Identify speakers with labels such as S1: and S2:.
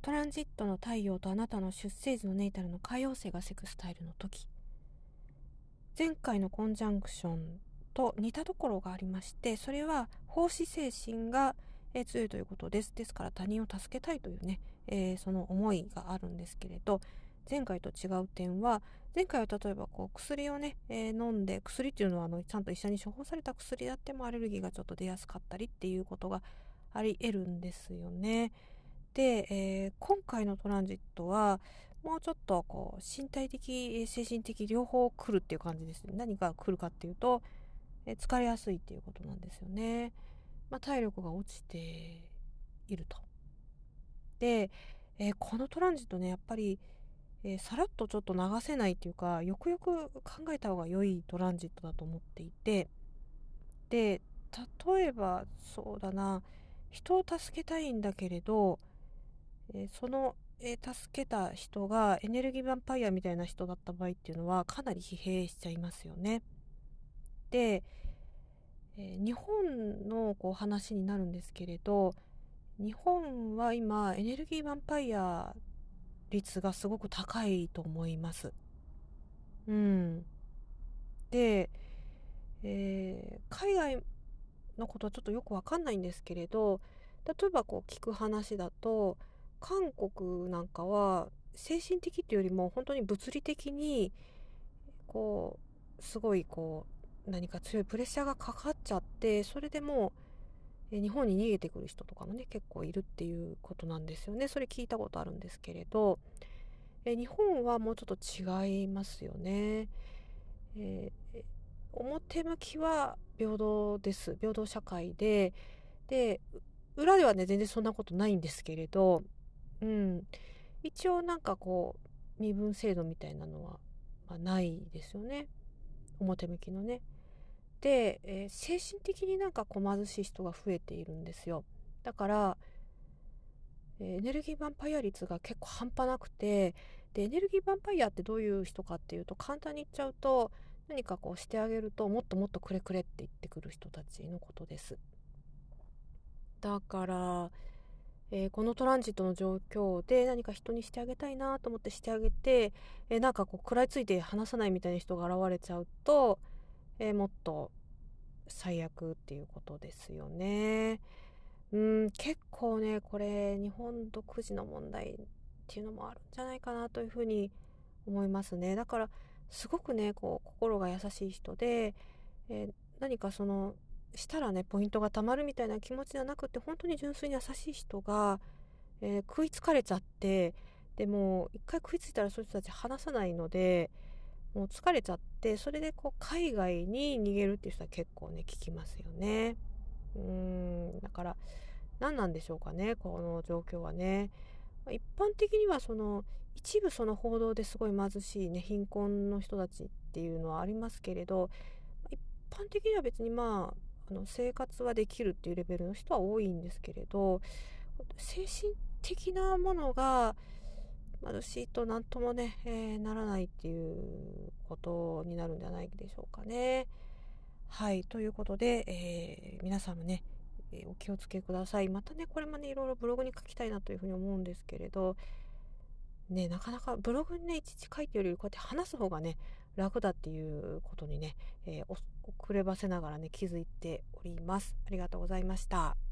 S1: トランジットの太陽とあなたの出生時のネイタルの海洋星がセクスタイルの時前回のコンジャンクションと似たところがありましてそれは奉仕精神が強いということですですから他人を助けたいというね、えー、その思いがあるんですけれど前回と違う点は前回は例えばこう薬をね、えー、飲んで薬っていうのはあのちゃんと医者に処方された薬であってもアレルギーがちょっと出やすかったりっていうことがあり得るんですよね。で、えー、今回のトランジットはもうちょっとこう身体的精神的両方来るっていう感じですね。何が来るかっていうと、えー、疲れやすいっていうことなんですよね、まあ、体力が落ちていると。で、えー、このトランジットねやっぱりえー、さらっとちょっと流せないっていうかよくよく考えた方が良いトランジットだと思っていてで例えばそうだな人を助けたいんだけれど、え、その、え、助けた人がエネルギーヴァンパイアみたいな人だった場合っていうのはかなり疲弊しちゃいますよね。で、え日本のこう話になるんですけれど日本は今エネルギーヴァンパイア率がすごく高いと思います。うん。で、えー、海外のことはちょっとよくわかんないんですけれど例えばこう聞く話だと韓国なんかは精神的っていうよりも本当に物理的にこうすごいこう何か強いプレッシャーがかかっちゃってそれでもう日本に逃げてくる人とかもね結構いるっていうことなんですよね。それ聞いたことあるんですけれどえ日本はもうちょっと違いますよね、えー、表向きは平等です。平等社会で。で裏ではね全然そんなことないんですけれどうん。一応なんかこう身分制度みたいなのは、まあ、ないですよね。表向きのね。で、えー、精神的になんかこう貧しい人が増えているんですよ。だから、え、エネルギーヴァンパイア率が結構半端なくてでエネルギーヴァンパイアってどういう人かっていうと簡単に言っちゃうと何かこうしてあげるともっともっとくれくれって言ってくる人たちのことです。だから、えー、このトランジットの状況で何か人にしてあげたいなと思ってしてあげて、えー、なんかこう食らいついて話さないみたいな人が現れちゃうとえー、もっと最悪っていうことですよね。うん結構ねこれ日本独自の問題っていうのもあるんじゃないかなというふうに思いますね。だからすごくねこう心が優しい人で、え、何かそのしたらねポイントがたまるみたいな気持ちじゃなくて本当に純粋に優しい人が、えー、食いつかれちゃってでも一回食いついたらそういう人たち話さないのでもう疲れちゃってそれでこう海外に逃げるっていう人は結構ね聞きますよね。うんだから何なんでしょうかねこの状況はね。一般的にはその一部その報道ですごい貧しいね貧困の人たちっていうのはありますけれど一般的には別にまああの生活はできるっていうレベルの人は多いんですけれど精神的なものが貧しいと何ともね、えー、ならないっていうことになるんじゃないでしょうかね。はい。ということで、えー、皆さんもね、え、お気をつけください。またね、これもね、いろいろブログに書きたいなというふうに思うんですけれど、ね、なかなかブログにね、いちいち書いてるより、こうやって話す方がね、楽だっていうことにね、えー、遅ればせながらね、気づいております。ありがとうございました。